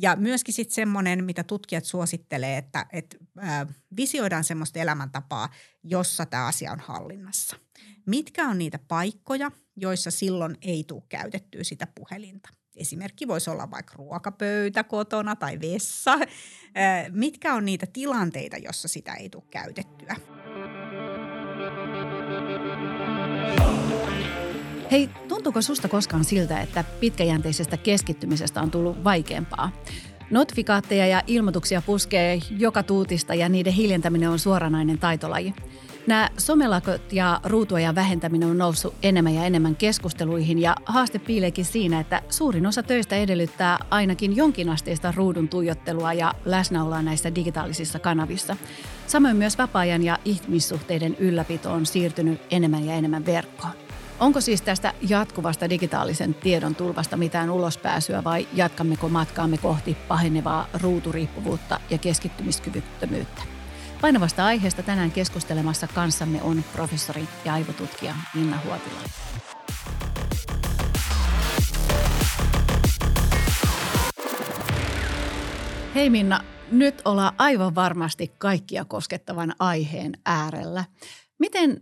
Ja myöskin sitten semmoinen, mitä tutkijat suosittelee, että, että ää, visioidaan semmoista elämäntapaa, jossa tämä asia on hallinnassa. Mitkä on niitä paikkoja, joissa silloin ei tule käytettyä sitä puhelinta? Esimerkki voisi olla vaikka ruokapöytä kotona tai vessa. Mitkä on niitä tilanteita, jossa sitä ei tule käytettyä? Hei, tuntuuko susta koskaan siltä, että pitkäjänteisestä keskittymisestä on tullut vaikeampaa? Notifikaatteja ja ilmoituksia puskee joka tuutista ja niiden hiljentäminen on suoranainen taitolaji. Nämä somelakot ja ruutuajan vähentäminen on noussut enemmän ja enemmän keskusteluihin ja haaste piileekin siinä, että suurin osa töistä edellyttää ainakin jonkinasteista ruudun tuijottelua ja läsnäoloa näissä digitaalisissa kanavissa. Samoin myös vapaa-ajan ja ihmissuhteiden ylläpito on siirtynyt enemmän ja enemmän verkkoon. Onko siis tästä jatkuvasta digitaalisen tiedon tulvasta mitään ulospääsyä vai jatkammeko matkaamme kohti pahenevaa ruuturiippuvuutta ja keskittymiskyvyttömyyttä? Painavasta aiheesta tänään keskustelemassa kanssamme on professori ja aivotutkija Minna Huotila. Hei Minna, nyt ollaan aivan varmasti kaikkia koskettavan aiheen äärellä. Miten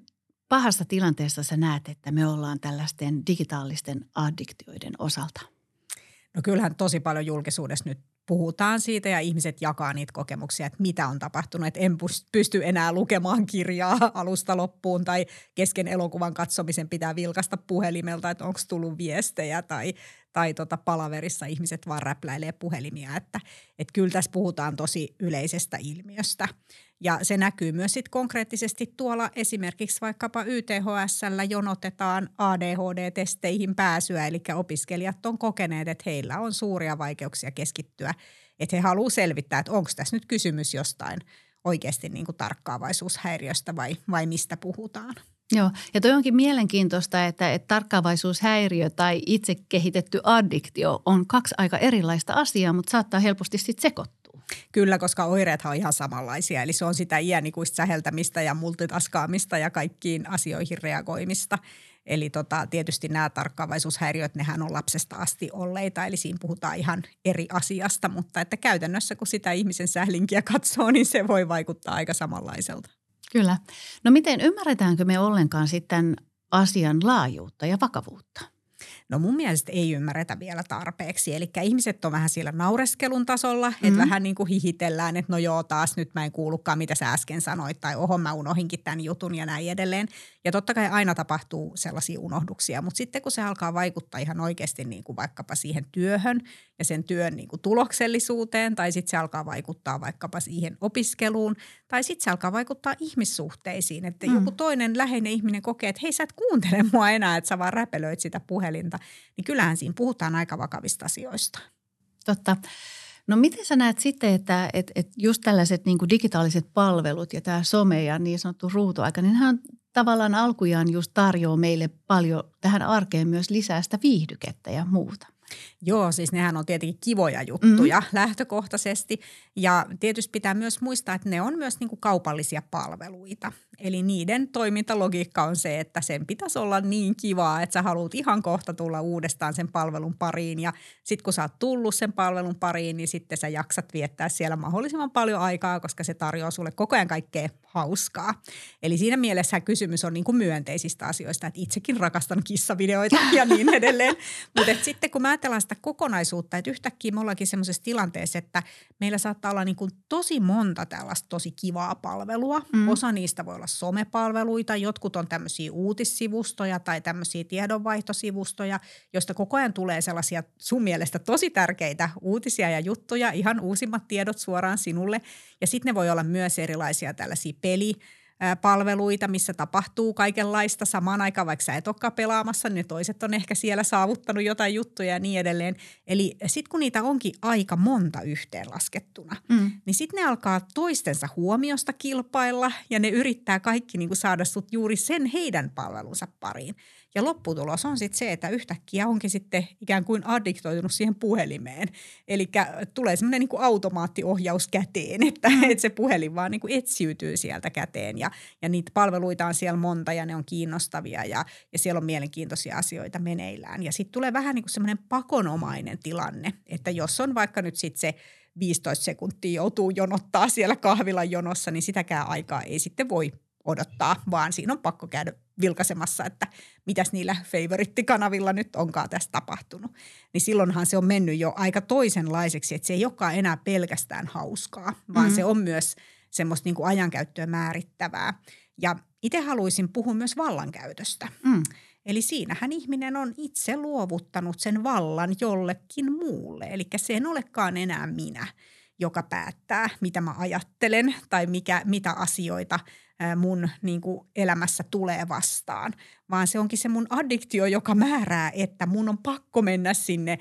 pahassa tilanteessa sä näet, että me ollaan tällaisten digitaalisten addiktioiden osalta? No kyllähän tosi paljon julkisuudessa nyt puhutaan siitä ja ihmiset jakaa niitä kokemuksia, että mitä on tapahtunut. Että en pysty enää lukemaan kirjaa alusta loppuun tai kesken elokuvan katsomisen pitää vilkasta puhelimelta, että onko tullut viestejä tai, tai tota palaverissa ihmiset vaan räpläilee puhelimia. Että, että kyllä tässä puhutaan tosi yleisestä ilmiöstä. Ja se näkyy myös sit konkreettisesti tuolla esimerkiksi vaikkapa YTHSllä jonotetaan ADHD-testeihin pääsyä, eli opiskelijat on kokeneet, että heillä on suuria vaikeuksia keskittyä, että he haluavat selvittää, että onko tässä nyt kysymys jostain oikeasti niin kuin tarkkaavaisuushäiriöstä vai, vai mistä puhutaan. Joo, ja toi onkin mielenkiintoista, että, että tarkkaavaisuushäiriö tai itse kehitetty addiktio on kaksi aika erilaista asiaa, mutta saattaa helposti sitten sekoittaa. Kyllä, koska oireethan on ihan samanlaisia. Eli se on sitä iänikuista säheltämistä ja multitaskaamista ja kaikkiin asioihin reagoimista. Eli tota, tietysti nämä tarkkaavaisuushäiriöt, nehän on lapsesta asti olleita, eli siinä puhutaan ihan eri asiasta, mutta että käytännössä kun sitä ihmisen sählinkiä katsoo, niin se voi vaikuttaa aika samanlaiselta. Kyllä. No miten ymmärretäänkö me ollenkaan sitten asian laajuutta ja vakavuutta? No mun mielestä ei ymmärretä vielä tarpeeksi. Eli ihmiset on vähän siellä naureskelun tasolla, että mm. vähän niin kuin hihitellään, että no joo taas nyt mä en kuulukaan mitä sä äsken sanoit tai oho mä unohinkin tämän jutun ja näin edelleen. Ja totta kai aina tapahtuu sellaisia unohduksia, mutta sitten kun se alkaa vaikuttaa ihan oikeasti niin kuin vaikkapa siihen työhön ja sen työn niin kuin tuloksellisuuteen tai sitten se alkaa vaikuttaa vaikkapa siihen opiskeluun tai sitten se alkaa vaikuttaa ihmissuhteisiin, että mm. joku toinen läheinen ihminen kokee, että hei sä et kuuntele mua enää, että sä vaan räpelöit sitä puhelinta, niin kyllähän siinä puhutaan aika vakavista asioista. Totta. No miten sä näet sitten, että, että, että just tällaiset niin kuin digitaaliset palvelut ja tämä some ja niin sanottu ruutuaika, niin nehän tavallaan alkujaan just tarjoaa meille paljon tähän arkeen myös lisää sitä viihdykettä ja muuta. Joo, siis nehän on tietenkin kivoja juttuja mm. lähtökohtaisesti. Ja tietysti pitää myös muistaa, että ne on myös niin kuin kaupallisia palveluita. Eli niiden toimintalogiikka on se, että sen pitäisi olla niin kivaa, että sä haluat ihan kohta tulla uudestaan sen palvelun pariin. Ja sitten kun sä oot tullut sen palvelun pariin, niin sitten sä jaksat viettää siellä mahdollisimman paljon aikaa, koska se tarjoaa sulle koko ajan kaikkea hauskaa. Eli siinä mielessä kysymys on niin kuin myönteisistä asioista, että itsekin rakastan kissavideoita ja niin edelleen. Mutta sitten kun mä ajatellaan sitä kokonaisuutta, että yhtäkkiä me ollaankin semmoisessa tilanteessa, että meillä saattaa olla niin kuin tosi monta tällaista tosi kivaa palvelua. Mm. Osa niistä voi olla somepalveluita, jotkut on tämmöisiä uutissivustoja tai tämmöisiä tiedonvaihtosivustoja, joista koko ajan tulee sellaisia sun mielestä tosi tärkeitä uutisia ja juttuja, ihan uusimmat tiedot suoraan sinulle. Ja sitten ne voi olla myös erilaisia tällaisia peli- palveluita, missä tapahtuu kaikenlaista samaan aikaan, vaikka sä et olekaan pelaamassa, niin toiset on ehkä siellä saavuttanut jotain juttuja ja niin edelleen. Eli sitten kun niitä onkin aika monta yhteenlaskettuna, mm. niin sitten ne alkaa toistensa huomiosta kilpailla ja ne yrittää kaikki niin kuin saada sut juuri sen heidän palvelunsa pariin. Ja lopputulos on sitten se, että yhtäkkiä onkin sitten ikään kuin addiktoitunut siihen puhelimeen. Eli tulee semmoinen niin automaattiohjaus käteen, että, mm. että se puhelin vaan niin kuin etsiytyy sieltä käteen. Ja, ja niitä palveluita on siellä monta ja ne on kiinnostavia ja, ja siellä on mielenkiintoisia asioita meneillään. Ja sitten tulee vähän niin kuin semmoinen pakonomainen tilanne, että jos on vaikka nyt sitten se 15 sekuntia joutuu jonottaa siellä kahvilan jonossa, niin sitäkään aikaa ei sitten voi odottaa, vaan siinä on pakko käydä vilkaisemassa, että mitäs niillä favorittikanavilla nyt onkaan tässä tapahtunut. Niin silloinhan se on mennyt jo aika toisenlaiseksi, että se ei olekaan enää pelkästään hauskaa, vaan mm-hmm. se on myös semmoista niin kuin ajankäyttöä määrittävää. Ja itse haluaisin puhua myös vallankäytöstä. Mm. Eli siinähän ihminen on itse luovuttanut sen vallan jollekin muulle. Eli se en olekaan enää minä, joka päättää, mitä mä ajattelen tai mikä, mitä asioita – mun niin kuin elämässä tulee vastaan, vaan se onkin se mun addiktio, joka määrää, että mun on pakko mennä sinne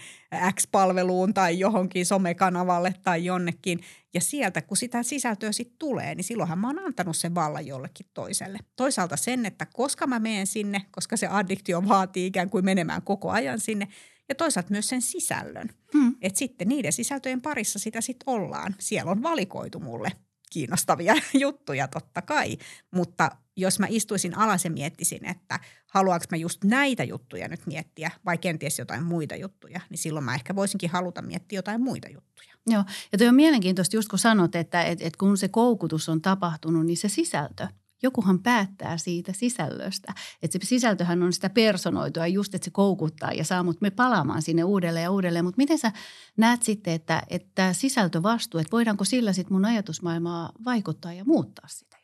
X-palveluun tai johonkin somekanavalle tai jonnekin. Ja sieltä, kun sitä sisältöä sitten tulee, niin silloinhan mä oon antanut sen vallan jollekin toiselle. Toisaalta sen, että koska mä menen sinne, koska se addiktio vaatii ikään kuin menemään koko ajan sinne, ja toisaalta myös sen sisällön. Hmm. Että sitten niiden sisältöjen parissa sitä sitten ollaan. Siellä on valikoitu mulle kiinnostavia juttuja totta kai, mutta jos mä istuisin alas ja miettisin, että haluanko mä just näitä juttuja nyt miettiä vai kenties jotain muita juttuja, niin silloin mä ehkä voisinkin haluta miettiä jotain muita juttuja. Joo, ja toi on mielenkiintoista just kun sanot, että et, et kun se koukutus on tapahtunut, niin se sisältö – jokuhan päättää siitä sisällöstä. Että se sisältöhän on sitä personoitua just, että se koukuttaa ja saa mut me palaamaan sinne uudelleen ja uudelleen. Mutta miten sä näet sitten, että, että sisältövastuu, että voidaanko sillä sitten mun ajatusmaailmaa vaikuttaa ja muuttaa sitä?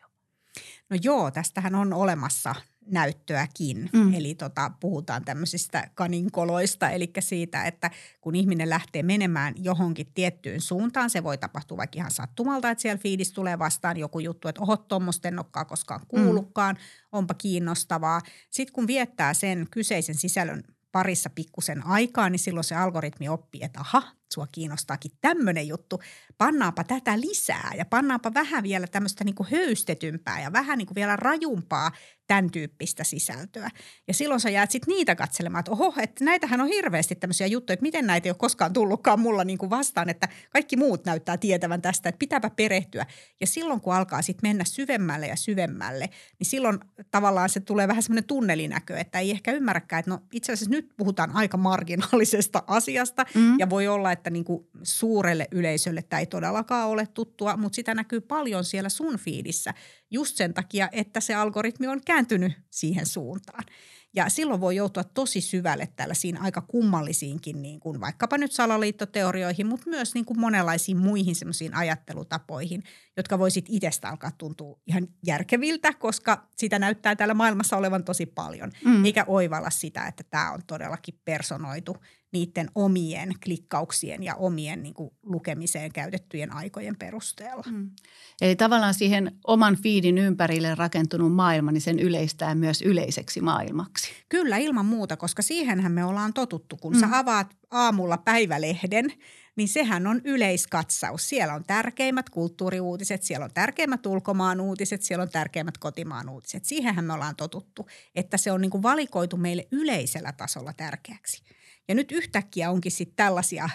No joo, tästähän on olemassa näyttöäkin. Mm. Eli tota, puhutaan tämmöisistä kaninkoloista, eli siitä, että kun ihminen lähtee menemään johonkin tiettyyn suuntaan, se voi tapahtua vaikka ihan sattumalta, että siellä fiidissä tulee vastaan joku juttu, että oho, tuommoista en olekaan koskaan kuullutkaan, mm. onpa kiinnostavaa. Sitten kun viettää sen kyseisen sisällön parissa pikkusen aikaa, niin silloin se algoritmi oppii, että aha, sua kiinnostaakin tämmöinen juttu, pannaanpa tätä lisää ja pannaanpa vähän vielä tämmöistä niin höystetympää ja vähän niin vielä rajumpaa tämän tyyppistä sisältöä. Ja silloin sä jäät sitten niitä katselemaan, että oho, että näitähän on hirveästi tämmöisiä juttuja, että miten näitä ei ole koskaan tullutkaan mulla niin vastaan, että kaikki muut näyttää tietävän tästä, että pitääpä perehtyä. Ja silloin kun alkaa sitten mennä syvemmälle ja syvemmälle, niin silloin tavallaan se tulee vähän semmoinen tunnelinäkö, että ei ehkä ymmärräkään, että no itse asiassa nyt puhutaan aika marginaalisesta asiasta mm. ja voi olla, että niin kuin suurelle yleisölle tämä ei todellakaan ole tuttua, mutta sitä näkyy paljon siellä sun fiidissä just sen takia, että se algoritmi on kääntynyt siihen suuntaan. Ja silloin voi joutua tosi syvälle tällaisiin aika kummallisiinkin, niin kuin vaikkapa nyt salaliittoteorioihin, mutta myös niin kuin monenlaisiin muihin semmoisiin ajattelutapoihin, jotka voisit itsestä alkaa tuntua ihan järkeviltä, koska sitä näyttää täällä maailmassa olevan tosi paljon. Mm. Eikä oivalla sitä, että tämä on todellakin personoitu niiden omien klikkauksien ja omien niin kuin, lukemiseen käytettyjen aikojen perusteella. Mm. Eli tavallaan siihen oman fiidin ympärille rakentunut maailma, niin sen yleistää myös yleiseksi maailmaksi. Kyllä, ilman muuta, koska siihenhän me ollaan totuttu. Kun mm. sä avaat aamulla päivälehden, niin sehän on yleiskatsaus. Siellä on tärkeimmät kulttuuriuutiset, siellä on tärkeimmät ulkomaan uutiset, siellä on tärkeimmät kotimaan uutiset. Siihenhän me ollaan totuttu, että se on niin kuin valikoitu meille yleisellä tasolla tärkeäksi. Ja nyt yhtäkkiä onkin sitten tällaisia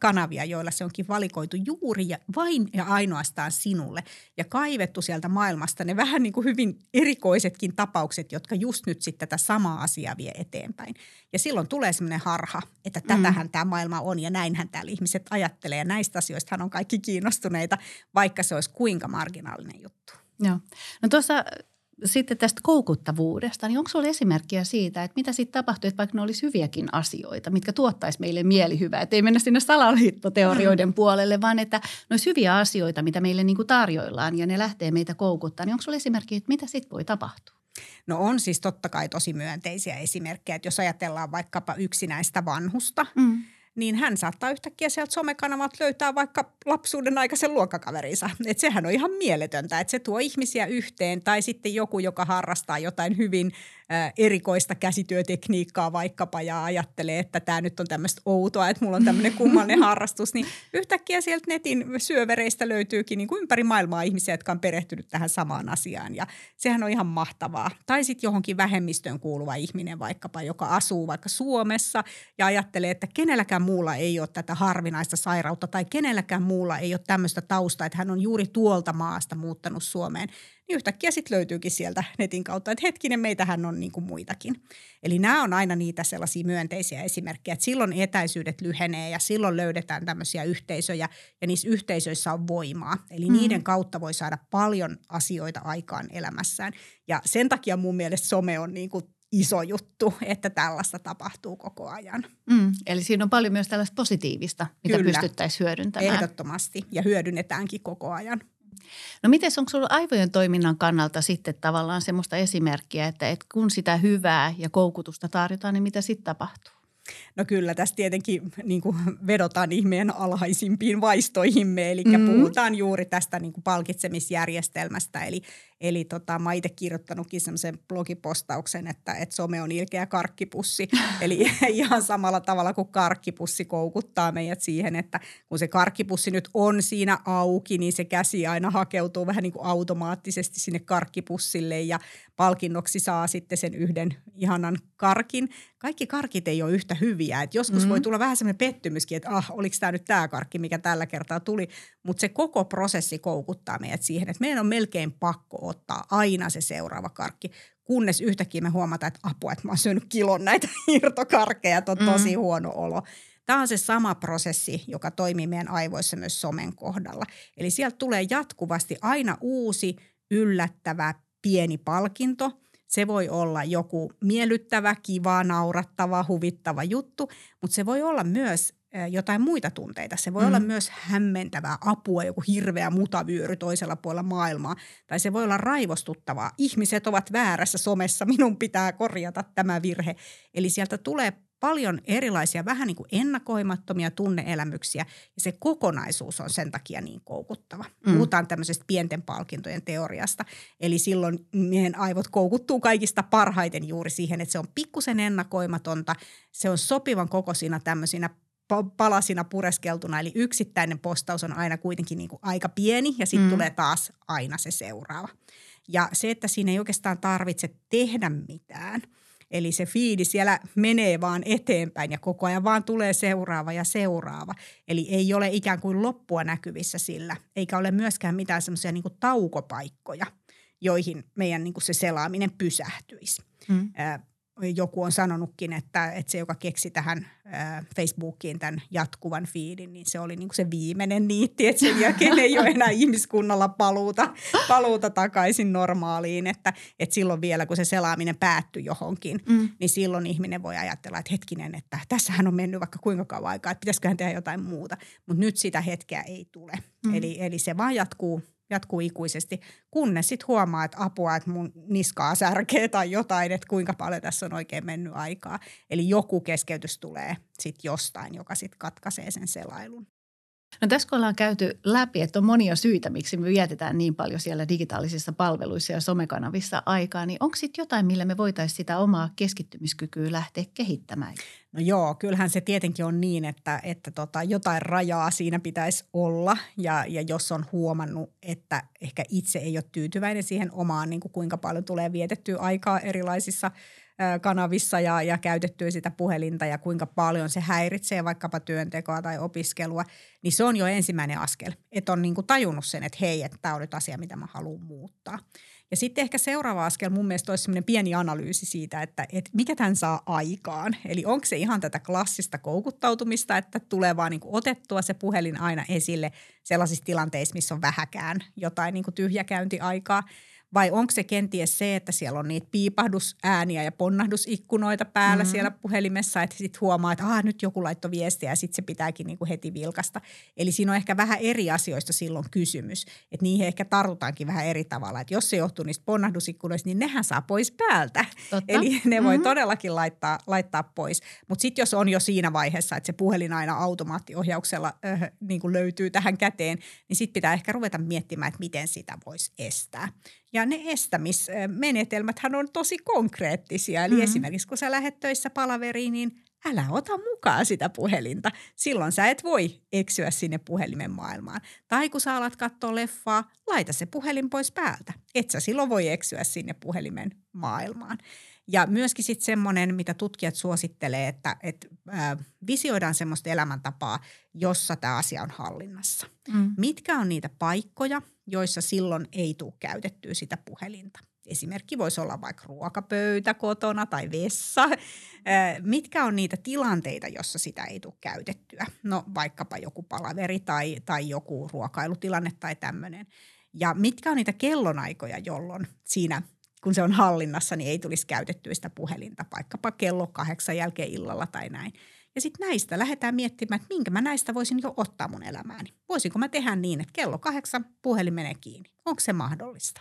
kanavia, joilla se onkin valikoitu juuri ja vain ja ainoastaan sinulle ja kaivettu sieltä maailmasta ne vähän niin kuin hyvin erikoisetkin tapaukset, jotka just nyt sitten tätä samaa asiaa vie eteenpäin. Ja silloin tulee semmoinen harha, että mm. tätähän mm. tämä maailma on ja näinhän täällä ihmiset ajattelee ja näistä asioista on kaikki kiinnostuneita, vaikka se olisi kuinka marginaalinen juttu. Joo. No tuossa sitten tästä koukuttavuudesta, niin onko sinulla esimerkkiä siitä, että mitä sitten tapahtuu, että vaikka ne olisi hyviäkin asioita, mitkä tuottaisi meille mielihyvää, että ei mennä sinne salaliittoteorioiden mm. puolelle, vaan että ne olisi hyviä asioita, mitä meille niin kuin tarjoillaan ja ne lähtee meitä koukuttaa, niin onko sinulla esimerkkiä, että mitä sitten voi tapahtua? No on siis totta kai tosi myönteisiä esimerkkejä, että jos ajatellaan vaikkapa yksinäistä vanhusta, mm niin hän saattaa yhtäkkiä sieltä somekanavat löytää vaikka lapsuuden aikaisen luokkakaverinsa. Et sehän on ihan mieletöntä, että se tuo ihmisiä yhteen tai sitten joku, joka harrastaa jotain hyvin erikoista käsityötekniikkaa vaikkapa ja ajattelee, että tämä nyt on tämmöistä outoa, että mulla on tämmöinen kummallinen harrastus, niin yhtäkkiä sieltä netin syövereistä löytyykin niin kuin ympäri maailmaa ihmisiä, jotka on perehtynyt tähän samaan asiaan ja sehän on ihan mahtavaa. Tai sitten johonkin vähemmistöön kuuluva ihminen vaikkapa, joka asuu vaikka Suomessa ja ajattelee, että kenelläkään muulla ei ole tätä harvinaista sairautta tai kenelläkään muulla ei ole tämmöistä taustaa, että hän on juuri tuolta maasta muuttanut Suomeen niin yhtäkkiä sitten löytyykin sieltä netin kautta, että hetkinen, meitähän on niin kuin muitakin. Eli nämä on aina niitä sellaisia myönteisiä esimerkkejä, että silloin etäisyydet lyhenee ja silloin löydetään tämmöisiä yhteisöjä ja niissä yhteisöissä on voimaa. Eli mm. niiden kautta voi saada paljon asioita aikaan elämässään. Ja sen takia mun mielestä some on niin kuin iso juttu, että tällaista tapahtuu koko ajan. Mm, eli siinä on paljon myös tällaista positiivista, mitä Kyllä, pystyttäisiin hyödyntämään. Ehdottomasti ja hyödynnetäänkin koko ajan. No miten onko sinulla aivojen toiminnan kannalta sitten tavallaan semmoista esimerkkiä, että, että kun sitä hyvää ja koukutusta tarjotaan, niin mitä sitten tapahtuu? No kyllä, tässä tietenkin niin kuin vedotaan ihmeen alhaisimpiin vaistoihimme, eli mm-hmm. puhutaan juuri tästä niin kuin palkitsemisjärjestelmästä. Eli, eli tota, mä itse kirjoittanutkin semmoisen blogipostauksen, että, että some on ilkeä karkkipussi. eli ihan samalla tavalla kuin karkkipussi koukuttaa meidät siihen, että kun se karkkipussi nyt on siinä auki, niin se käsi aina hakeutuu vähän niin kuin automaattisesti sinne karkkipussille ja palkinnoksi saa sitten sen yhden ihanan karkin. Kaikki karkit ei ole yhtä hyviä. Et joskus mm-hmm. voi tulla vähän semmoinen pettymyskin, että ah, oliko tämä nyt tämä karkki, mikä tällä kertaa tuli. Mutta se koko prosessi koukuttaa meidät siihen, että meidän on melkein pakko ottaa aina se seuraava karkki, kunnes yhtäkkiä me huomataan, että apua, että mä oon syönyt kilon näitä irtokarkkeja, että on tosi mm-hmm. huono olo. Tämä on se sama prosessi, joka toimii meidän aivoissa myös somen kohdalla. Eli sieltä tulee jatkuvasti aina uusi, yllättävä, pieni palkinto – se voi olla joku miellyttävä, kiva, naurattava, huvittava juttu, mutta se voi olla myös jotain muita tunteita. Se voi mm. olla myös hämmentävää apua, joku hirveä mutavyöry toisella puolella maailmaa. Tai se voi olla raivostuttavaa. Ihmiset ovat väärässä somessa, minun pitää korjata tämä virhe. Eli sieltä tulee paljon erilaisia, vähän niin kuin ennakoimattomia tunneelämyksiä ja se kokonaisuus on sen takia niin koukuttava. Mm. Puhutaan tämmöisestä pienten palkintojen teoriasta. Eli silloin meidän aivot koukuttuu kaikista parhaiten juuri siihen, että se on pikkusen ennakoimatonta, se on sopivan kokoisina tämmöisinä palasina pureskeltuna, eli yksittäinen postaus on aina kuitenkin niin kuin aika pieni ja sitten mm. tulee taas aina se seuraava. Ja se, että siinä ei oikeastaan tarvitse tehdä mitään – Eli se fiidi siellä menee vaan eteenpäin ja koko ajan vaan tulee seuraava ja seuraava. Eli ei ole ikään kuin loppua näkyvissä sillä, eikä ole myöskään mitään semmoisia niin taukopaikkoja, joihin meidän niin kuin se selaaminen pysähtyisi. Mm joku on sanonutkin, että, että se, joka keksi tähän Facebookiin tämän jatkuvan fiidin, niin se oli niin kuin se viimeinen niitti, että sen jälkeen ei ole enää ihmiskunnalla paluuta, paluuta takaisin normaaliin, että, että silloin vielä kun se selaaminen päättyi johonkin, mm. niin silloin ihminen voi ajatella, että hetkinen, että tässähän on mennyt vaikka kuinka kauan aikaa, että pitäisiköhän tehdä jotain muuta, mutta nyt sitä hetkeä ei tule. Mm. Eli, eli se vaan jatkuu jatkuu ikuisesti, kunnes sitten huomaa, että apua, että mun niskaa särkee tai jotain, että kuinka paljon tässä on oikein mennyt aikaa. Eli joku keskeytys tulee sitten jostain, joka sitten katkaisee sen selailun. No tässä kun ollaan käyty läpi, että on monia syitä, miksi me vietetään niin paljon siellä digitaalisissa palveluissa ja somekanavissa aikaa, niin onko sitten jotain, millä me voitaisiin sitä omaa keskittymiskykyä lähteä kehittämään? No joo, kyllähän se tietenkin on niin, että, että tota, jotain rajaa siinä pitäisi olla ja, ja jos on huomannut, että ehkä itse ei ole tyytyväinen siihen omaan, niin kuin kuinka paljon tulee vietettyä aikaa erilaisissa – kanavissa ja, ja käytettyä sitä puhelinta ja kuinka paljon se häiritsee vaikkapa työntekoa tai opiskelua, niin se on jo ensimmäinen askel. Että on niin kuin tajunnut sen, että hei, että tämä on nyt asia, mitä mä haluan muuttaa. Ja sitten ehkä seuraava askel mun mielestä olisi semmoinen pieni analyysi siitä, että, että mikä tämän saa aikaan. Eli onko se ihan tätä klassista koukuttautumista, että tulee vaan niin kuin otettua se puhelin aina esille sellaisissa tilanteissa, missä on vähäkään jotain niin kuin tyhjäkäyntiaikaa – Vai onko se kenties se, että siellä on niitä piipahdusääniä ja ponnahdusikkunoita päällä mm-hmm. siellä puhelimessa, että sitten huomaa, että Aa, nyt joku laittoi viestiä ja sitten se pitääkin niinku heti vilkasta. Eli siinä on ehkä vähän eri asioista silloin kysymys, että niihin ehkä tartutaankin vähän eri tavalla. Että jos se johtuu niistä ponnahdusikkunoista, niin nehän saa pois päältä. Totta. Eli ne voi mm-hmm. todellakin laittaa, laittaa pois. Mutta sitten jos on jo siinä vaiheessa, että se puhelin aina automaattiohjauksella äh, niin löytyy tähän käteen, niin sitten pitää ehkä ruveta miettimään, että miten sitä voisi estää. Ja ne estämismenetelmäthän on tosi konkreettisia. Eli mm-hmm. esimerkiksi kun sä lähdet töissä palaveriin, niin älä ota mukaan sitä puhelinta. Silloin sä et voi eksyä sinne puhelimen maailmaan. Tai kun sä alat katsoa leffaa, laita se puhelin pois päältä. Et sä silloin voi eksyä sinne puhelimen maailmaan. Ja myöskin sitten semmoinen, mitä tutkijat suosittelee, että, että äh, visioidaan semmoista elämäntapaa, jossa tämä asia on hallinnassa. Mm. Mitkä on niitä paikkoja, joissa silloin ei tule käytettyä sitä puhelinta? Esimerkki voisi olla vaikka ruokapöytä kotona tai vessa. Mitkä on niitä tilanteita, jossa sitä ei tule käytettyä? No vaikkapa joku palaveri tai, tai joku ruokailutilanne tai tämmöinen. Ja mitkä on niitä kellonaikoja, jolloin siinä – kun se on hallinnassa, niin ei tulisi käytettyä sitä puhelinta, vaikkapa kello kahdeksan jälkeen illalla tai näin. Ja sitten näistä lähdetään miettimään, että minkä mä näistä voisin jo ottaa mun elämääni. Voisinko mä tehdä niin, että kello kahdeksan puhelin menee kiinni? Onko se mahdollista?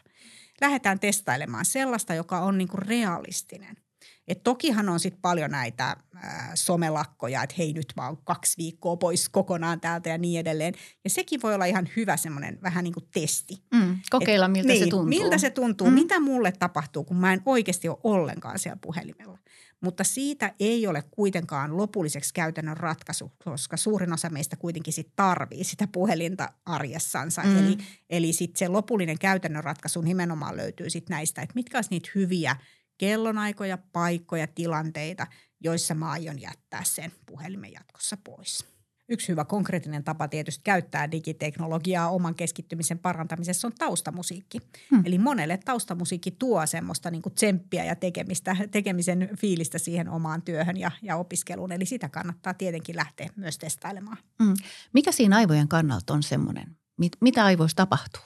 Lähdetään testailemaan sellaista, joka on niinku realistinen. Et tokihan on sitten paljon näitä ää, somelakkoja, että hei nyt vaan kaksi viikkoa pois kokonaan täältä ja niin edelleen. Ja sekin voi olla ihan hyvä semmoinen vähän niin kuin testi. Mm, kokeilla, miltä Et, se niin, tuntuu. Miltä se tuntuu, mm. mitä mulle tapahtuu, kun mä en oikeasti ole ollenkaan siellä puhelimella. Mutta siitä ei ole kuitenkaan lopulliseksi käytännön ratkaisu, koska suurin osa meistä kuitenkin sit tarvii sitä puhelinta arjessansa. Mm. Eli, eli sitten se lopullinen käytännön ratkaisu nimenomaan löytyy sitten näistä, että mitkä olisi niitä hyviä – kellonaikoja, paikkoja, tilanteita, joissa mä aion jättää sen puhelimen jatkossa pois. Yksi hyvä konkreettinen tapa tietysti käyttää digiteknologiaa oman keskittymisen parantamisessa on taustamusiikki. Hmm. Eli monelle taustamusiikki tuo semmoista niin kuin tsemppiä ja tekemistä, tekemisen fiilistä siihen omaan työhön ja, ja opiskeluun. Eli sitä kannattaa tietenkin lähteä myös testailemaan. Hmm. Mikä siinä aivojen kannalta on semmoinen? Mit, mitä aivoissa tapahtuu?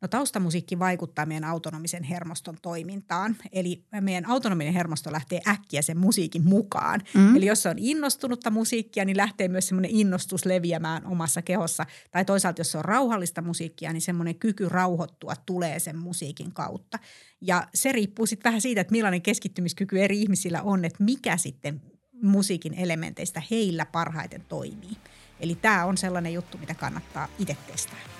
No taustamusiikki vaikuttaa meidän autonomisen hermoston toimintaan. Eli meidän autonominen hermosto lähtee äkkiä sen musiikin mukaan. Mm. Eli jos se on innostunutta musiikkia, niin lähtee myös semmoinen innostus leviämään omassa kehossa. Tai toisaalta, jos se on rauhallista musiikkia, niin semmoinen kyky rauhoittua tulee sen musiikin kautta. Ja se riippuu sitten vähän siitä, että millainen keskittymiskyky eri ihmisillä on, että mikä sitten musiikin elementeistä heillä parhaiten toimii. Eli tämä on sellainen juttu, mitä kannattaa itse testata.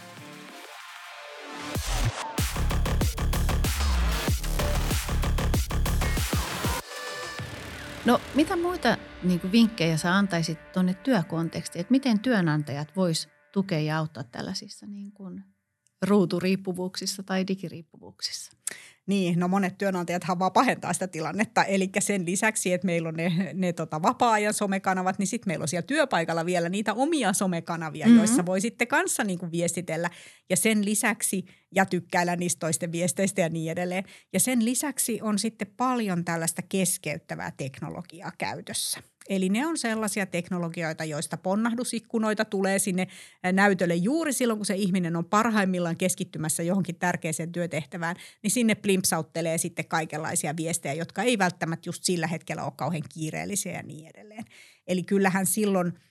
No mitä muita niin kuin vinkkejä sä antaisit tuonne työkontekstiin, että miten työnantajat vois tukea ja auttaa tällaisissa niin kuin ruuturiippuvuuksissa tai digiriippuvuuksissa? Niin, no monet työnantajathan vaan pahentaa sitä tilannetta. Eli sen lisäksi, että meillä on ne, ne tota vapaa-ajan somekanavat, niin sitten meillä on siellä työpaikalla vielä niitä omia somekanavia, mm-hmm. joissa voi sitten kanssa niin kuin viestitellä. Ja sen lisäksi, ja tykkäillä niistä toisten viesteistä ja niin edelleen. Ja sen lisäksi on sitten paljon tällaista keskeyttävää teknologiaa käytössä. Eli ne on sellaisia teknologioita, joista ponnahdusikkunoita tulee sinne näytölle juuri silloin, kun se ihminen on parhaimmillaan keskittymässä johonkin tärkeäseen työtehtävään, niin sinne plimpsauttelee sitten kaikenlaisia viestejä, jotka ei välttämättä just sillä hetkellä ole kauhean kiireellisiä ja niin edelleen. Eli kyllähän silloin –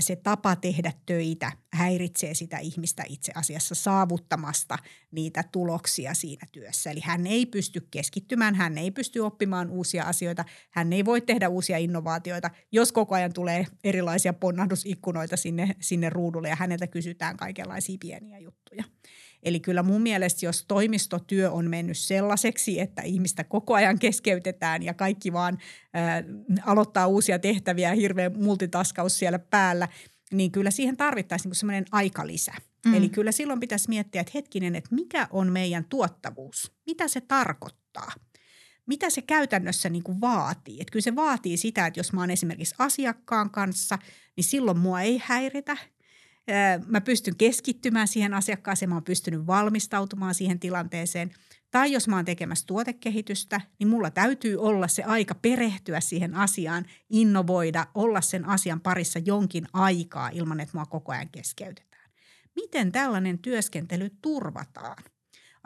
se tapa tehdä töitä häiritsee sitä ihmistä itse asiassa saavuttamasta niitä tuloksia siinä työssä. Eli hän ei pysty keskittymään, hän ei pysty oppimaan uusia asioita, hän ei voi tehdä uusia innovaatioita, jos koko ajan tulee erilaisia ponnahdusikkunoita sinne, sinne ruudulle ja häneltä kysytään kaikenlaisia pieniä juttuja. Eli kyllä mun mielestä, jos toimistotyö on mennyt sellaiseksi, että ihmistä koko ajan keskeytetään ja kaikki vaan äh, aloittaa uusia tehtäviä ja hirveä multitaskaus siellä päällä, niin kyllä siihen tarvittaisiin niin semmoinen aikalisä. Mm. Eli kyllä silloin pitäisi miettiä, että hetkinen, että mikä on meidän tuottavuus? Mitä se tarkoittaa? Mitä se käytännössä niin kuin vaatii? Että kyllä se vaatii sitä, että jos mä oon esimerkiksi asiakkaan kanssa, niin silloin mua ei häiritä – mä pystyn keskittymään siihen asiakkaaseen, mä oon pystynyt valmistautumaan siihen tilanteeseen. Tai jos mä oon tekemässä tuotekehitystä, niin mulla täytyy olla se aika perehtyä siihen asiaan, innovoida, olla sen asian parissa jonkin aikaa ilman, että mua koko ajan keskeytetään. Miten tällainen työskentely turvataan?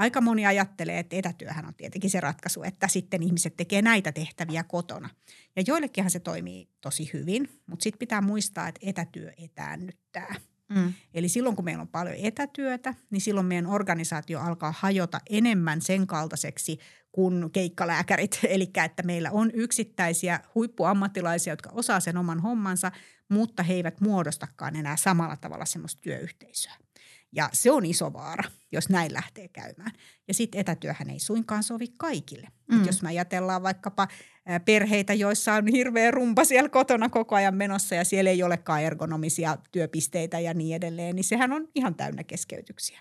aika moni ajattelee, että etätyöhän on tietenkin se ratkaisu, että sitten ihmiset tekee näitä tehtäviä kotona. Ja joillekinhan se toimii tosi hyvin, mutta sitten pitää muistaa, että etätyö etäännyttää. Mm. Eli silloin kun meillä on paljon etätyötä, niin silloin meidän organisaatio alkaa hajota enemmän sen kaltaiseksi kuin keikkalääkärit. Eli että meillä on yksittäisiä huippuammattilaisia, jotka osaa sen oman hommansa, mutta he eivät muodostakaan enää samalla tavalla semmoista työyhteisöä. Ja se on iso vaara, jos näin lähtee käymään. Ja sitten etätyöhän ei suinkaan sovi kaikille. Mm. Et jos me ajatellaan vaikkapa perheitä, joissa on hirveä rumpa siellä kotona koko ajan menossa ja siellä ei olekaan ergonomisia työpisteitä ja niin edelleen, niin sehän on ihan täynnä keskeytyksiä.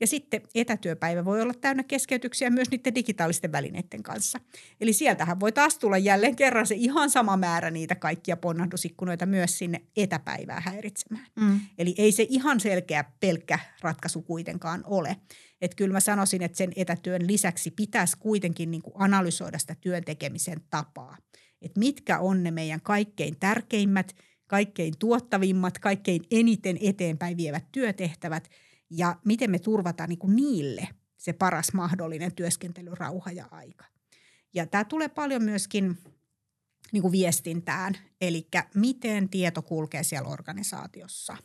Ja sitten etätyöpäivä voi olla täynnä keskeytyksiä myös niiden digitaalisten välineiden kanssa. Eli sieltähän voi taas tulla jälleen kerran se ihan sama määrä niitä kaikkia ponnahdusikkunoita myös sinne etäpäivää häiritsemään. Mm. Eli ei se ihan selkeä pelkkä ratkaisu kuitenkaan ole. Että kyllä mä sanoisin, että sen etätyön lisäksi pitäisi kuitenkin niin kuin analysoida sitä työn tekemisen tapaa. Että mitkä on ne meidän kaikkein tärkeimmät, kaikkein tuottavimmat, kaikkein eniten eteenpäin vievät työtehtävät – ja miten me turvataan niin kuin niille se paras mahdollinen työskentelyrauha ja aika. Ja tämä tulee paljon myöskin niin kuin viestintään, eli miten tieto kulkee siellä organisaatiossa.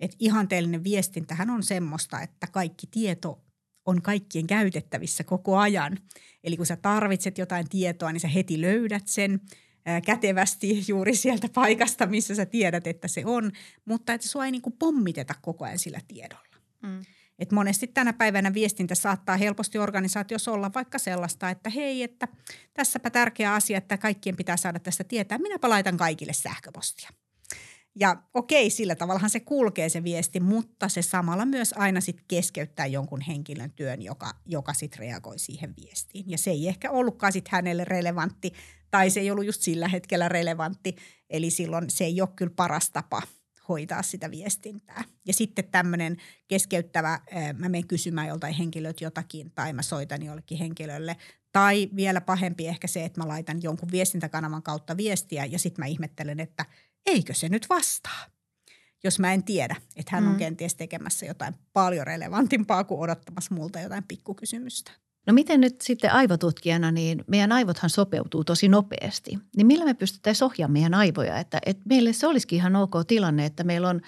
Et ihanteellinen viestintähän on semmoista, että kaikki tieto on kaikkien käytettävissä koko ajan. Eli kun sä tarvitset jotain tietoa, niin sä heti löydät sen kätevästi juuri sieltä paikasta, missä sä tiedät, että se on, mutta että sua ei niin kuin pommiteta koko ajan sillä tiedolla. Mm. Et monesti tänä päivänä viestintä saattaa helposti organisaatiossa olla vaikka sellaista, että hei, että tässäpä tärkeä asia, että kaikkien pitää saada tästä tietää. Minäpä laitan kaikille sähköpostia. Ja okei, sillä tavallahan se kulkee se viesti, mutta se samalla myös aina sit keskeyttää jonkun henkilön työn, joka, joka sitten reagoi siihen viestiin. Ja se ei ehkä ollutkaan sitten hänelle relevantti tai se ei ollut just sillä hetkellä relevantti. Eli silloin se ei ole kyllä paras tapa – hoitaa sitä viestintää. Ja sitten tämmöinen keskeyttävä, mä menen kysymään joltain henkilöt jotakin tai mä soitan jollekin henkilölle. Tai vielä pahempi ehkä se, että mä laitan jonkun viestintäkanavan kautta viestiä ja sitten mä ihmettelen, että eikö se nyt vastaa. Jos mä en tiedä, että hän on mm. kenties tekemässä jotain paljon relevantimpaa kuin odottamassa multa jotain pikkukysymystä. No miten nyt sitten aivotutkijana, niin meidän aivothan sopeutuu tosi nopeasti. Niin millä me pystyttäisiin ohjaamaan meidän aivoja, että, että meille se olisikin ihan ok tilanne, että meillä on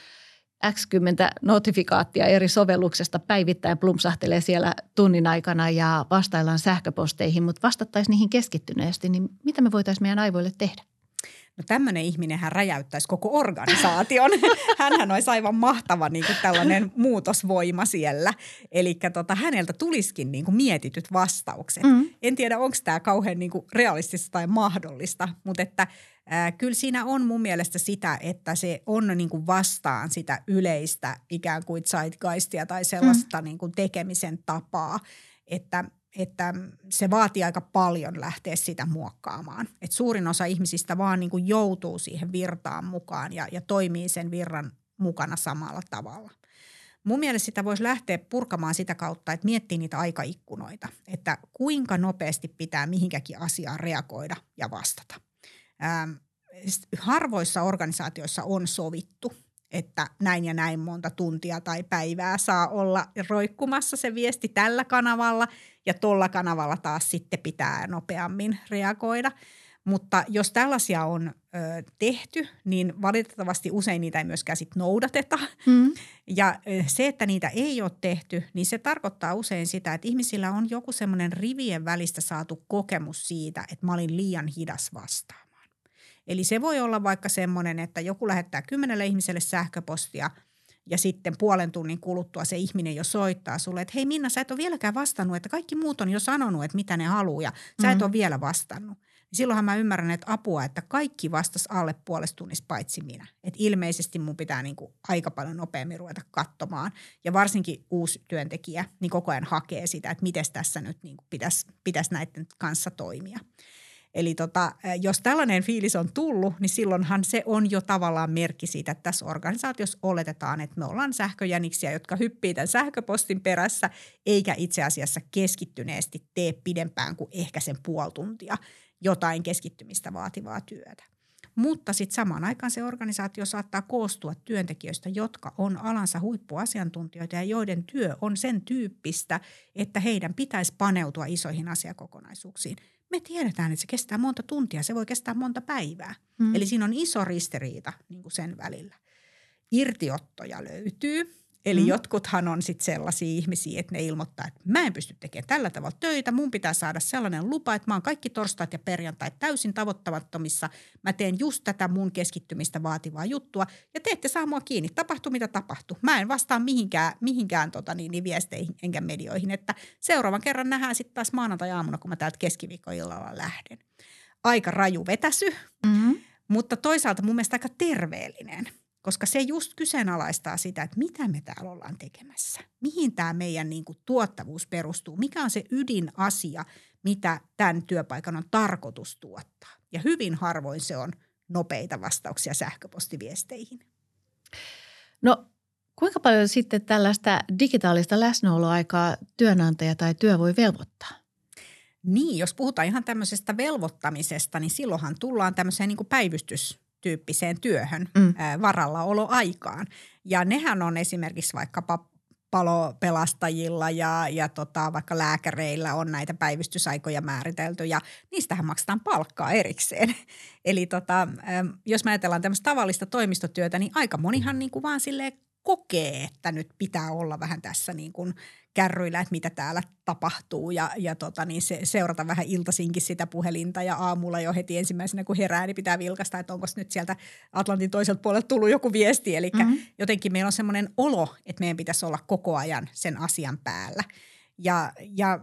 X 10 notifikaattia eri sovelluksesta päivittäin plumpsahtelee siellä tunnin aikana ja vastaillaan sähköposteihin, mutta vastattaisiin niihin keskittyneesti, niin mitä me voitaisiin meidän aivoille tehdä? No tämmöinen ihminen hän räjäyttäisi koko organisaation. Hänhän olisi aivan mahtava niin kuin tällainen muutosvoima siellä. Eli tota, häneltä tulisikin niin kuin mietityt vastaukset. Mm. En tiedä, onko tämä kauhean niin kuin realistista tai mahdollista, mutta että äh, kyllä siinä on mun mielestä sitä, että se on niin kuin vastaan sitä yleistä ikään kuin zeitgeistia tai sellaista mm. niin kuin tekemisen tapaa. Että että se vaatii aika paljon lähteä sitä muokkaamaan. Et suurin osa ihmisistä vaan niin kuin joutuu siihen virtaan mukaan ja, ja toimii sen virran mukana samalla tavalla. Mun mielestä sitä voisi lähteä purkamaan sitä kautta, että miettii niitä aikaikkunoita, että kuinka nopeasti pitää mihinkäkin asiaan reagoida ja vastata. Ähm, harvoissa organisaatioissa on sovittu, että näin ja näin monta tuntia tai päivää saa olla roikkumassa se viesti tällä kanavalla ja tuolla kanavalla taas sitten pitää nopeammin reagoida. Mutta jos tällaisia on ö, tehty, niin valitettavasti usein niitä ei myöskään sit noudateta. Mm. Ja ö, se, että niitä ei ole tehty, niin se tarkoittaa usein sitä, että ihmisillä on joku semmoinen rivien välistä saatu kokemus siitä, että mä olin liian hidas vastaan. Eli se voi olla vaikka semmoinen, että joku lähettää kymmenelle ihmiselle sähköpostia ja sitten puolen tunnin kuluttua se ihminen jo soittaa sulle, että hei Minna, sä et ole vieläkään vastannut, että kaikki muut on jo sanonut, että mitä ne haluaa ja sä mm-hmm. et ole vielä vastannut. Silloinhan mä ymmärrän, että apua, että kaikki vastas alle puolesta tunnissa paitsi minä. Että ilmeisesti mun pitää niin kuin aika paljon nopeammin ruveta katsomaan. Ja varsinkin uusi työntekijä niin koko ajan hakee sitä, että miten tässä nyt niin kuin pitäisi, pitäisi näiden kanssa toimia. Eli tota, jos tällainen fiilis on tullut, niin silloinhan se on jo tavallaan merkki siitä, että tässä organisaatiossa oletetaan, että me ollaan sähköjäniksiä, jotka hyppii tämän sähköpostin perässä, eikä itse asiassa keskittyneesti tee pidempään kuin ehkä sen puoli tuntia jotain keskittymistä vaativaa työtä. mutta sitten samaan aikaan se organisaatio saattaa koostua työntekijöistä, jotka on alansa huippuasiantuntijoita ja joiden työ on sen tyyppistä, että heidän pitäisi paneutua isoihin asiakokonaisuuksiin. Me tiedetään, että se kestää monta tuntia, se voi kestää monta päivää. Mm. Eli siinä on iso ristiriita niin kuin sen välillä. Irtiottoja löytyy, Eli mm. jotkuthan on sitten sellaisia ihmisiä, että ne ilmoittaa, että mä en pysty tekemään tällä tavalla töitä. Mun pitää saada sellainen lupa, että mä oon kaikki torstait ja perjantait täysin tavoittamattomissa. Mä teen just tätä mun keskittymistä vaativaa juttua ja te ette saa mua kiinni. Tapahtuu mitä tapahtuu. Mä en vastaa mihinkään, mihinkään tota niin, niin viesteihin enkä medioihin. Että seuraavan kerran nähdään sitten taas maanantai-aamuna, kun mä täältä keskiviikkoillalla lähden. Aika raju vetäsy, mm-hmm. mutta toisaalta mun mielestä aika terveellinen – koska se just kyseenalaistaa sitä, että mitä me täällä ollaan tekemässä. Mihin tämä meidän niin kuin, tuottavuus perustuu? Mikä on se ydinasia, mitä tämän työpaikan on tarkoitus tuottaa? Ja hyvin harvoin se on nopeita vastauksia sähköpostiviesteihin. No kuinka paljon sitten tällaista digitaalista läsnäoloaikaa työnantaja tai työ voi velvoittaa? Niin, jos puhutaan ihan tämmöisestä velvoittamisesta, niin silloinhan tullaan tämmöiseen niin kuin päivystys tyyppiseen työhön mm. varallaoloaikaan. Ja nehän on esimerkiksi vaikkapa palopelastajilla ja, ja tota, vaikka lääkäreillä on näitä päivystysaikoja määritelty ja niistähän maksetaan palkkaa erikseen. Eli tota, jos me ajatellaan tämmöistä tavallista toimistotyötä, niin aika monihan niin kuin vaan silleen kokee, että nyt pitää olla vähän tässä niin kuin kärryillä, että mitä täällä tapahtuu ja, ja tota, niin se, seurata vähän iltasinkin sitä puhelinta ja aamulla jo heti ensimmäisenä kun herää, niin pitää vilkasta, että onko nyt sieltä Atlantin toiselta puolelta tullut joku viesti. Eli mm-hmm. jotenkin meillä on semmoinen olo, että meidän pitäisi olla koko ajan sen asian päällä. Ja, ja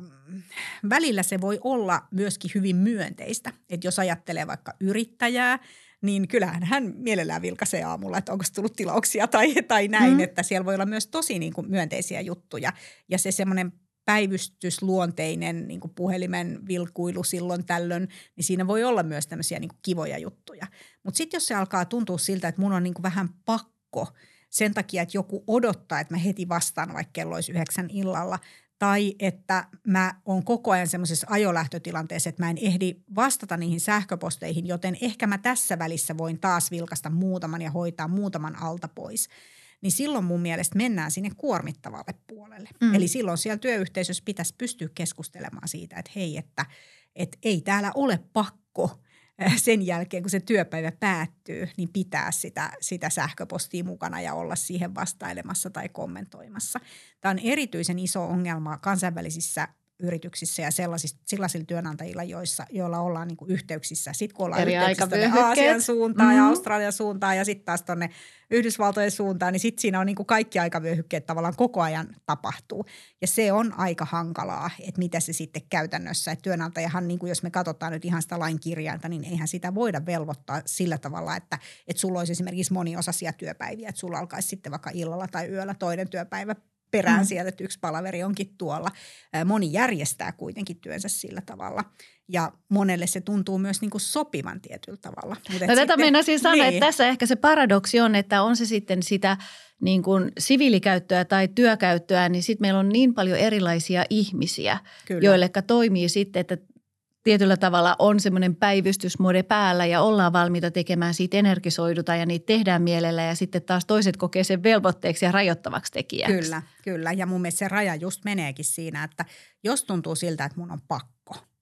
välillä se voi olla myöskin hyvin myönteistä, että jos ajattelee vaikka yrittäjää – niin kyllähän hän mielellään vilkaisee aamulla, että onko tullut tilauksia tai, tai näin, mm. että siellä voi olla myös tosi niin kuin myönteisiä juttuja. Ja se semmoinen päivystysluonteinen niin kuin puhelimen vilkuilu silloin tällöin, niin siinä voi olla myös tämmöisiä niin kuin kivoja juttuja. Mutta sitten jos se alkaa tuntua siltä, että mun on niin kuin vähän pakko sen takia, että joku odottaa, että mä heti vastaan, vaikka kello olisi yhdeksän illalla, tai että mä oon koko ajan semmoisessa ajolähtötilanteessa, että mä en ehdi vastata niihin sähköposteihin, joten ehkä mä tässä välissä voin taas vilkasta muutaman ja hoitaa muutaman alta pois. Niin silloin mun mielestä mennään sinne kuormittavalle puolelle. Mm. Eli silloin siellä työyhteisössä pitäisi pystyä keskustelemaan siitä, että hei, että, että ei täällä ole pakko – sen jälkeen, kun se työpäivä päättyy, niin pitää sitä, sitä sähköpostia mukana ja olla siihen vastailemassa tai kommentoimassa. Tämä on erityisen iso ongelma kansainvälisissä yrityksissä ja sellaisilla, sellaisilla työnantajilla, joissa, joilla ollaan niin yhteyksissä. Sitten kun ollaan Eri yhteyksissä Aasian suuntaan mm-hmm. ja Australian suuntaan ja sitten taas tuonne Yhdysvaltojen suuntaan, niin sitten siinä on niin kuin kaikki aikavyöhykkeet tavallaan koko ajan tapahtuu. Ja se on aika hankalaa, että mitä se sitten käytännössä. Että työnantajahan, niin kuin jos me katsotaan nyt ihan sitä lain kirjainta, niin eihän sitä voida velvoittaa sillä tavalla, että, että sulla olisi esimerkiksi moniosaisia työpäiviä, että sulla alkaisi sitten vaikka illalla tai yöllä toinen työpäivä perään mm. sieltä, että yksi palaveri onkin tuolla. Moni järjestää kuitenkin työnsä sillä tavalla ja monelle se tuntuu myös niin kuin sopivan tietyllä tavalla. Mut no tätä meinasin sanoa, niin. että tässä ehkä se paradoksi on, että on se sitten sitä niin kuin siviilikäyttöä tai työkäyttöä, niin sitten meillä on niin paljon erilaisia ihmisiä, joille toimii sitten, että tietyllä tavalla on semmoinen päivystysmode päällä ja ollaan valmiita tekemään siitä energisoiduta ja niitä tehdään mielellä ja sitten taas toiset kokee sen velvoitteeksi ja rajoittavaksi tekijäksi. Kyllä, kyllä. Ja mun mielestä se raja just meneekin siinä, että jos tuntuu siltä, että mun on pakko –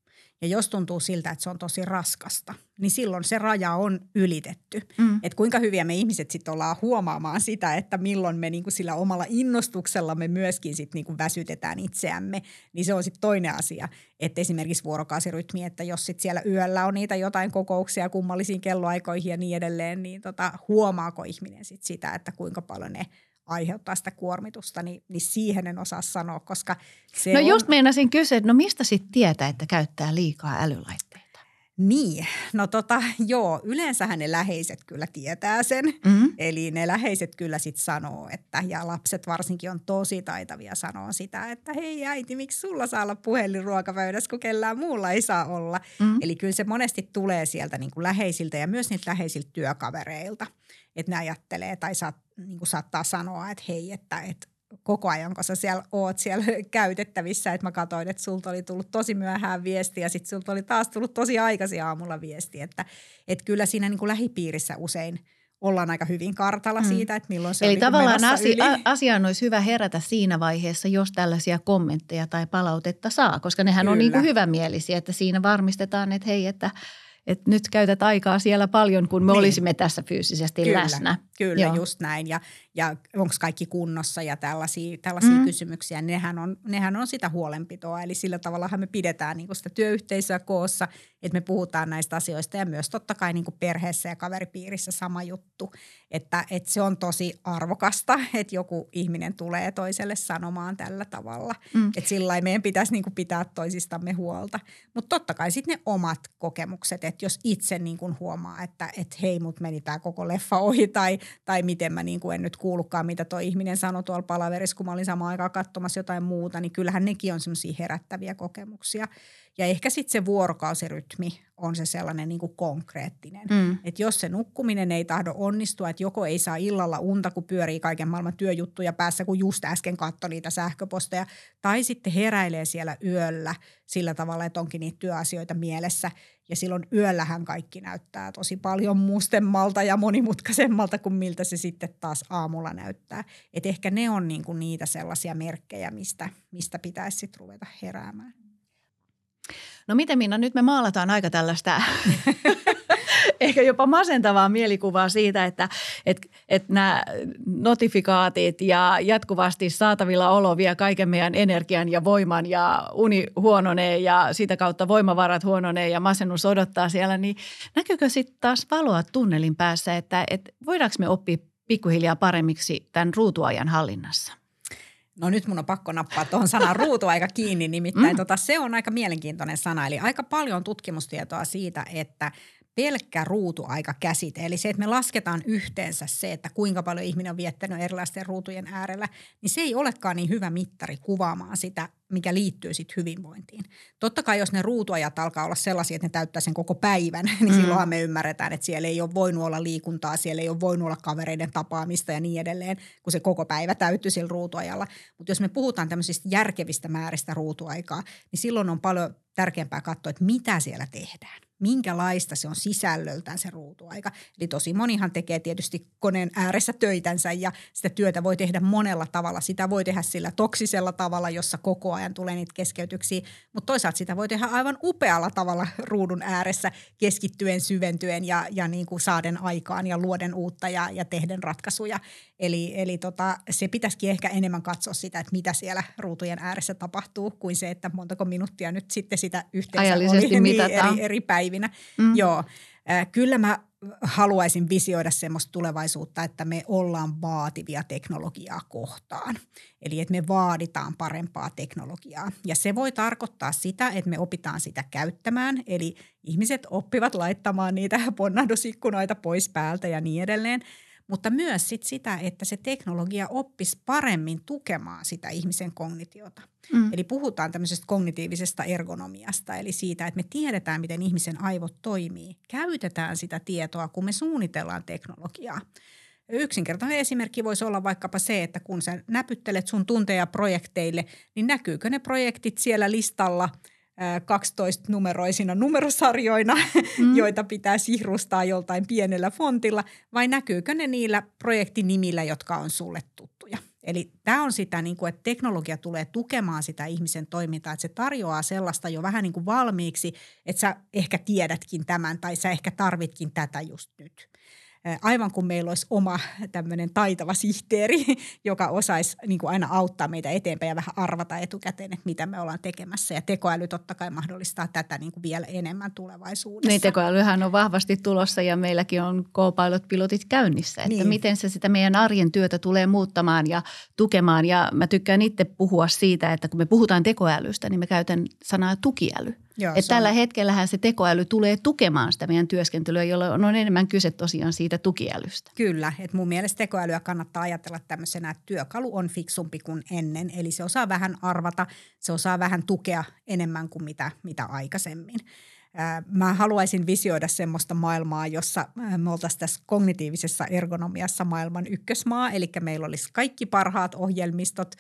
ja jos tuntuu siltä, että se on tosi raskasta, niin silloin se raja on ylitetty. Mm. Että kuinka hyviä me ihmiset sitten ollaan huomaamaan sitä, että milloin me niinku sillä omalla innostuksellamme myöskin sit niinku väsytetään itseämme, niin se on sitten toinen asia. Että esimerkiksi vuorokausirytmi, että jos sitten siellä yöllä on niitä jotain kokouksia kummallisiin kelloaikoihin ja niin edelleen, niin tota, huomaako ihminen sitten sitä, että kuinka paljon ne aiheuttaa sitä kuormitusta, niin, niin siihen en osaa sanoa, koska se No on... just meinasin kysyä, että no mistä sitten tietää, että käyttää liikaa älylaitteita? Niin, no tota, joo, yleensähän ne läheiset kyllä tietää sen. Mm-hmm. Eli ne läheiset kyllä sitten sanoo, että, ja lapset varsinkin on tosi taitavia sanoa sitä, että hei äiti, miksi sulla saa olla puhelin ruokapöydässä, kun kellään muulla ei saa olla. Mm-hmm. Eli kyllä se monesti tulee sieltä niin kuin läheisiltä ja myös niiltä läheisiltä työkavereilta, että ne ajattelee tai saat, niin kuin saattaa sanoa, että hei, että, että koko ajan, kun sä siellä oot siellä käytettävissä. Että mä katsoin, että sulta oli tullut tosi myöhään viesti ja sitten sulta oli taas tullut tosi aikaisin aamulla viesti. Että, että kyllä siinä niin kuin lähipiirissä usein – ollaan aika hyvin kartalla mm. siitä, että milloin se Eli on tavallaan niin asi- yli. asiaan olisi hyvä herätä siinä vaiheessa, jos tällaisia kommentteja tai palautetta saa, koska nehän Kyllä. on niin kuin hyvämielisiä, että siinä varmistetaan, että hei, että – että nyt käytät aikaa siellä paljon, kun me niin. olisimme tässä fyysisesti kyllä, läsnä. Kyllä, Joo. just näin. Ja, ja onko kaikki kunnossa ja tällaisia, tällaisia mm. kysymyksiä, nehän on, nehän on sitä huolenpitoa. Eli sillä tavalla me pidetään niin sitä työyhteisöä koossa, että me puhutaan näistä asioista ja myös totta kai niin perheessä ja kaveripiirissä sama juttu. Että, että se on tosi arvokasta, että joku ihminen tulee toiselle sanomaan tällä tavalla. Mm. Että sillä meidän pitäisi niin pitää toisistamme huolta. Mutta totta kai sitten ne omat kokemukset, että jos itse niin huomaa, että et hei, mut meni tämä koko leffa ohi tai, tai miten mä niin en nyt kuullutkaan, mitä tuo ihminen sanoi tuolla palaverissa, kun mä olin samaan aikaan katsomassa jotain muuta, niin kyllähän nekin on semmoisia herättäviä kokemuksia. Ja ehkä sitten se vuorokausirytmi on se sellainen niin kuin konkreettinen. Mm. Että jos se nukkuminen ei tahdo onnistua, että joko ei saa illalla unta, kun pyörii kaiken maailman työjuttuja päässä, kun just äsken katsoi niitä sähköposteja, tai sitten heräilee siellä yöllä sillä tavalla, että onkin niitä työasioita mielessä. Ja silloin yöllähän kaikki näyttää tosi paljon mustemmalta ja monimutkaisemmalta kuin miltä se sitten taas aamulla näyttää. Että ehkä ne on niin kuin niitä sellaisia merkkejä, mistä, mistä pitäisi sitten ruveta heräämään. No miten Minna, nyt me maalataan aika tällaista ehkä jopa masentavaa mielikuvaa siitä, että et, et nämä notifikaatit ja jatkuvasti saatavilla olo vie kaiken meidän energian ja voiman ja uni huononee ja sitä kautta voimavarat huononee ja masennus odottaa siellä, niin näkyykö sitten taas valoa tunnelin päässä, että et voidaanko me oppia pikkuhiljaa paremmiksi tämän ruutuajan hallinnassa? No nyt mun on pakko nappaa tuohon sanan ruutuaika kiinni, nimittäin mm. tota, se on aika mielenkiintoinen sana. Eli aika paljon tutkimustietoa siitä, että pelkkä ruutuaika käsite, eli se, että me lasketaan yhteensä se, että kuinka paljon ihminen on viettänyt erilaisten ruutujen äärellä, niin se ei olekaan niin hyvä mittari kuvaamaan sitä, mikä liittyy sitten hyvinvointiin. Totta kai jos ne ruutuajat alkaa olla sellaisia, että ne täyttää sen koko päivän, niin mm. silloinhan me ymmärretään, että siellä ei ole voinut olla liikuntaa, siellä ei ole voinut olla kavereiden tapaamista ja niin edelleen, kun se koko päivä täyttyy sillä ruutuajalla. Mutta jos me puhutaan tämmöisistä järkevistä määristä ruutuaikaa, niin silloin on paljon tärkeämpää katsoa, että mitä siellä tehdään minkälaista se on sisällöltään se ruutuaika. Eli tosi monihan tekee tietysti koneen ääressä töitänsä ja sitä työtä voi tehdä monella tavalla. Sitä voi tehdä sillä toksisella tavalla, jossa koko ajan tulee niitä keskeytyksiä, mutta toisaalta sitä voi tehdä aivan upealla tavalla ruudun ääressä keskittyen, syventyen ja, ja niin kuin saaden aikaan ja luoden uutta ja, ja tehden ratkaisuja. Eli, eli tota, se pitäisikin ehkä enemmän katsoa sitä, että mitä siellä ruutujen ääressä tapahtuu, kuin se, että montako minuuttia nyt sitten sitä yhteensä oli niin eri, eri päivinä. Mm. Joo, kyllä mä haluaisin visioida semmoista tulevaisuutta, että me ollaan vaativia teknologiaa kohtaan. Eli että me vaaditaan parempaa teknologiaa. Ja se voi tarkoittaa sitä, että me opitaan sitä käyttämään. Eli ihmiset oppivat laittamaan niitä ponnahdusikkunoita pois päältä ja niin edelleen – mutta myös sit sitä, että se teknologia oppisi paremmin tukemaan sitä ihmisen kognitiota. Mm. Eli puhutaan tämmöisestä kognitiivisesta ergonomiasta, eli siitä, että me tiedetään, miten ihmisen aivot toimii. Käytetään sitä tietoa, kun me suunnitellaan teknologiaa. Yksinkertainen esimerkki voisi olla vaikkapa se, että kun sä näpyttelet sun tunteja projekteille, niin näkyykö ne projektit siellä listalla – 12-numeroisina numerosarjoina, mm. joita pitää sihrustaa joltain pienellä fontilla, vai näkyykö ne niillä projektinimillä, jotka on sulle tuttuja? Eli tämä on sitä, niin kuin, että teknologia tulee tukemaan sitä ihmisen toimintaa, että se tarjoaa sellaista jo vähän niin kuin valmiiksi, että sä ehkä tiedätkin tämän tai sä ehkä tarvitkin tätä just nyt aivan kuin meillä olisi oma tämmöinen taitava sihteeri, joka osaisi niin kuin aina auttaa meitä eteenpäin ja vähän arvata etukäteen, että mitä me ollaan tekemässä. Ja tekoäly totta kai mahdollistaa tätä niin kuin vielä enemmän tulevaisuudessa. Niin, tekoälyhän on vahvasti tulossa ja meilläkin on Copilot-pilotit käynnissä, että niin. miten se sitä meidän arjen työtä tulee muuttamaan ja tukemaan. Ja mä tykkään itse puhua siitä, että kun me puhutaan tekoälystä, niin me käytän sanaa tukiäly. Joo, että tällä on... hetkellähän se tekoäly tulee tukemaan sitä meidän työskentelyä, jolloin on enemmän kyse tosiaan siitä tukiälystä. Kyllä, että mun mielestä tekoälyä kannattaa ajatella tämmöisenä, että työkalu on fiksumpi kuin ennen. Eli se osaa vähän arvata, se osaa vähän tukea enemmän kuin mitä, mitä aikaisemmin. Mä haluaisin visioida semmoista maailmaa, jossa me oltaisiin tässä kognitiivisessa ergonomiassa maailman ykkösmaa, eli meillä olisi kaikki parhaat ohjelmistot,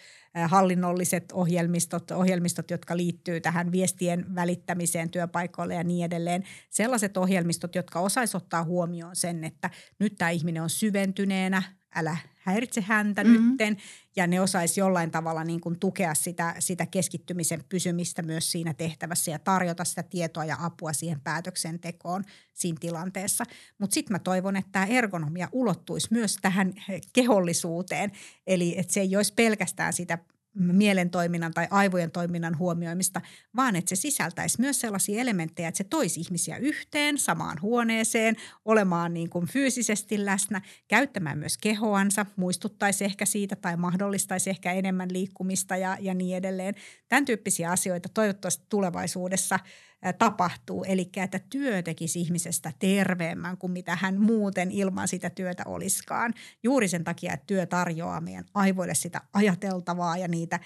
hallinnolliset ohjelmistot, ohjelmistot, jotka liittyy tähän viestien välittämiseen työpaikoille ja niin edelleen. Sellaiset ohjelmistot, jotka osaisivat ottaa huomioon sen, että nyt tämä ihminen on syventyneenä, älä häiritse häntä mm-hmm. nytten. Ja ne osaisi jollain tavalla niin kuin tukea sitä, sitä keskittymisen pysymistä myös siinä tehtävässä ja tarjota sitä tietoa ja apua siihen päätöksentekoon siinä tilanteessa. Mutta sitten mä toivon, että tämä ergonomia ulottuisi myös tähän kehollisuuteen. Eli että se ei olisi pelkästään sitä mielen toiminnan tai aivojen toiminnan huomioimista, vaan että se sisältäisi myös sellaisia elementtejä, että se toisi ihmisiä yhteen samaan huoneeseen, olemaan niin kuin fyysisesti läsnä, käyttämään myös kehoansa, muistuttaisi ehkä siitä tai mahdollistaisi ehkä enemmän liikkumista ja, ja niin edelleen. Tämän tyyppisiä asioita toivottavasti tulevaisuudessa – tapahtuu. Eli että työ tekisi ihmisestä terveemmän kuin mitä hän muuten ilman sitä työtä olisikaan. Juuri sen takia, että työ tarjoaa meidän aivoille sitä ajateltavaa ja niitä,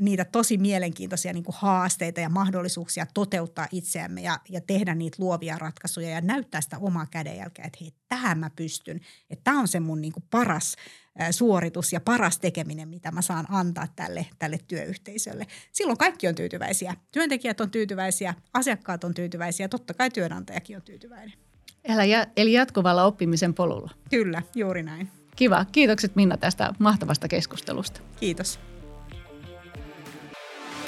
niitä tosi mielenkiintoisia niin kuin haasteita ja mahdollisuuksia toteuttaa itseämme ja, ja tehdä niitä luovia ratkaisuja ja näyttää sitä omaa kädenjälkeä, että hei, tähän mä pystyn. Että tämä on se mun niin kuin paras – suoritus ja paras tekeminen, mitä mä saan antaa tälle, tälle työyhteisölle. Silloin kaikki on tyytyväisiä. Työntekijät on tyytyväisiä, asiakkaat on tyytyväisiä, totta kai työnantajakin on tyytyväinen. Eli jatkuvalla oppimisen polulla. Kyllä, juuri näin. Kiva. Kiitokset Minna tästä mahtavasta keskustelusta. Kiitos.